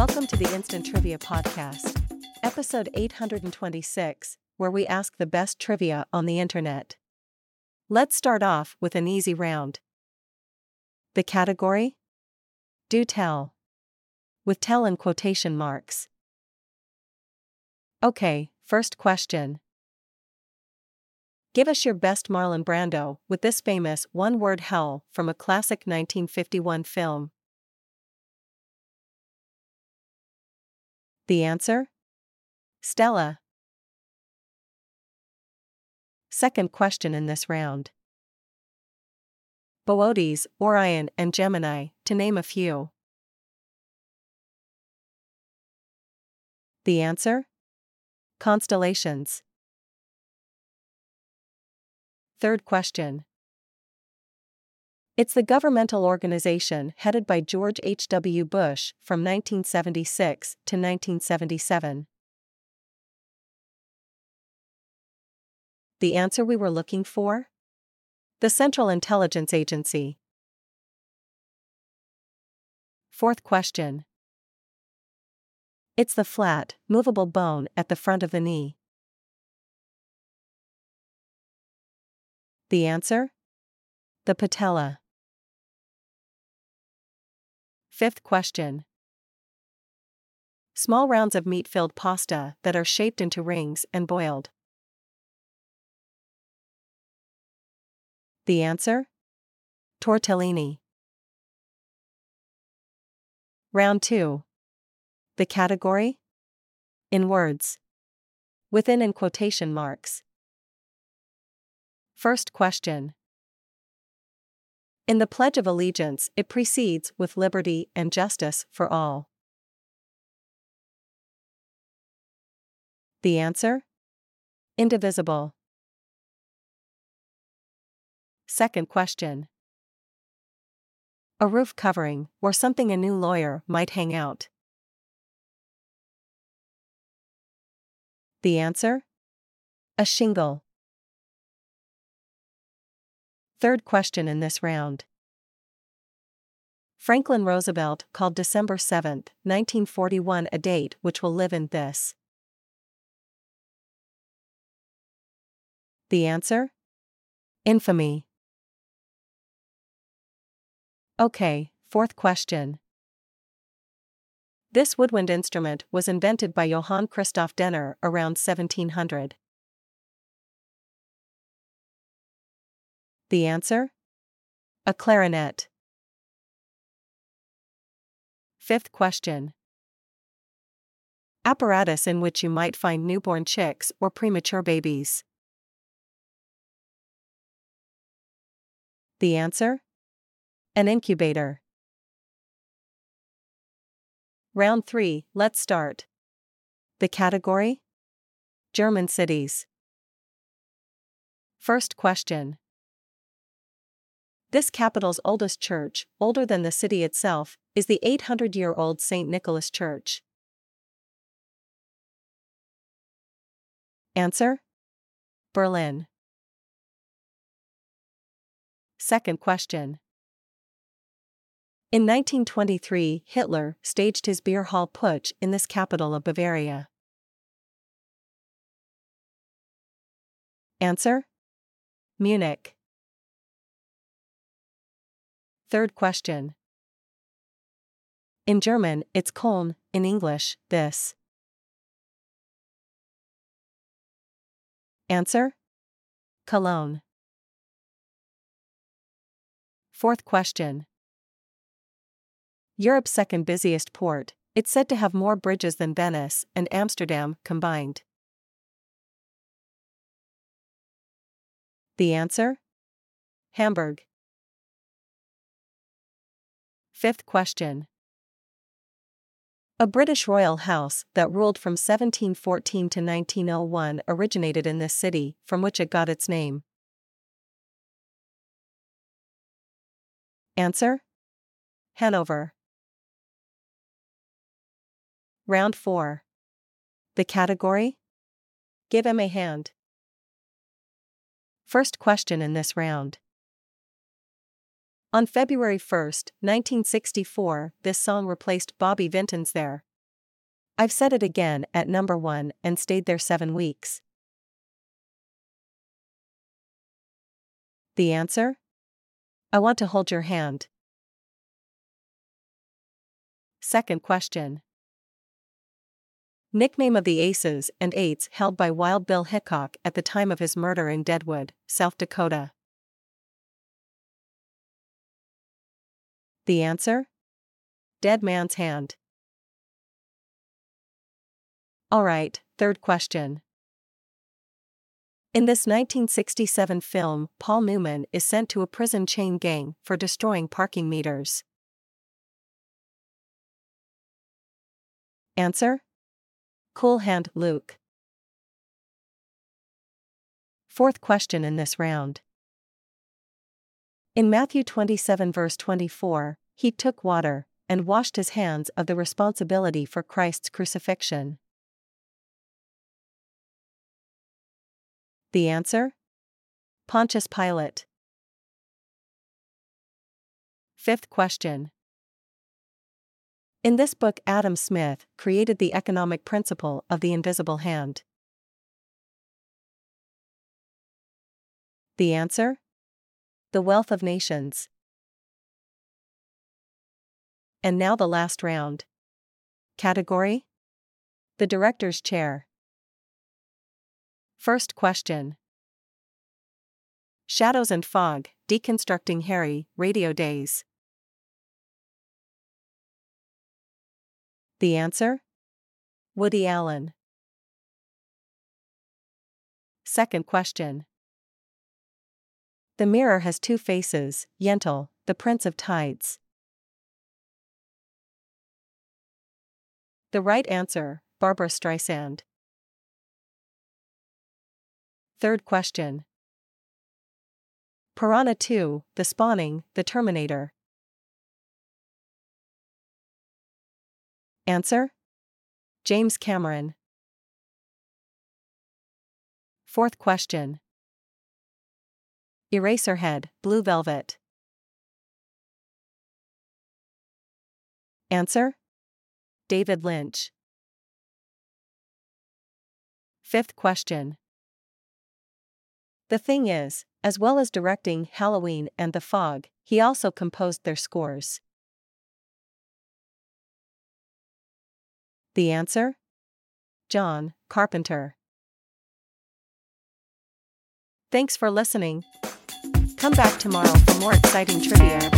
Welcome to the Instant Trivia Podcast, episode 826, where we ask the best trivia on the internet. Let's start off with an easy round. The category? Do tell. With tell in quotation marks. Okay, first question. Give us your best Marlon Brando with this famous one word hell from a classic 1951 film. The answer? Stella. Second question in this round. Boötes, Orion, and Gemini, to name a few. The answer? Constellations. Third question. It's the governmental organization headed by George H.W. Bush from 1976 to 1977. The answer we were looking for? The Central Intelligence Agency. Fourth question. It's the flat, movable bone at the front of the knee. The answer? The patella. Fifth question. Small rounds of meat filled pasta that are shaped into rings and boiled. The answer? Tortellini. Round 2. The category? In words. Within in quotation marks. First question. In the Pledge of Allegiance, it precedes with liberty and justice for all. The answer? Indivisible. Second question. A roof covering, or something a new lawyer might hang out. The answer? A shingle. Third question in this round. Franklin Roosevelt called December 7, 1941 a date which will live in this. The answer? Infamy. Okay, fourth question. This woodwind instrument was invented by Johann Christoph Denner around 1700. The answer? A clarinet. Fifth question. Apparatus in which you might find newborn chicks or premature babies. The answer? An incubator. Round 3, let's start. The category? German cities. First question. This capital's oldest church, older than the city itself, is the 800 year old St. Nicholas Church. Answer Berlin. Second question. In 1923, Hitler staged his beer hall putsch in this capital of Bavaria. Answer Munich. Third question. In German, it's Köln, in English, this. Answer? Cologne. Fourth question. Europe's second busiest port, it's said to have more bridges than Venice and Amsterdam combined. The answer? Hamburg. Fifth question. A British royal house that ruled from 1714 to 1901 originated in this city, from which it got its name. Answer? Hanover. Round 4. The category? Give him a hand. First question in this round. On February 1, 1964, this song replaced Bobby Vinton's There, I've said it again at number one and stayed there seven weeks. The answer? I want to hold your hand. Second question. Nickname of the Aces and Eights held by Wild Bill Hickok at the time of his murder in Deadwood, South Dakota. The answer? Dead man's hand. Alright, third question. In this 1967 film, Paul Newman is sent to a prison chain gang for destroying parking meters. Answer? Cool Hand Luke. Fourth question in this round. In Matthew 27 verse 24, he took water and washed his hands of the responsibility for Christ's crucifixion. The answer? Pontius Pilate. Fifth question. In this book, Adam Smith created the economic principle of the invisible hand. The answer? The wealth of nations. And now the last round. Category? The Director's Chair. First question Shadows and Fog, Deconstructing Harry, Radio Days. The answer? Woody Allen. Second question. The mirror has two faces, Yentl, the Prince of Tides. The right answer, Barbra Streisand. Third question. Piranha 2, The Spawning, The Terminator. Answer? James Cameron. Fourth question. Eraserhead, Blue Velvet. Answer? David Lynch. Fifth question. The thing is, as well as directing Halloween and The Fog, he also composed their scores. The answer? John Carpenter. Thanks for listening. Come back tomorrow for more exciting trivia.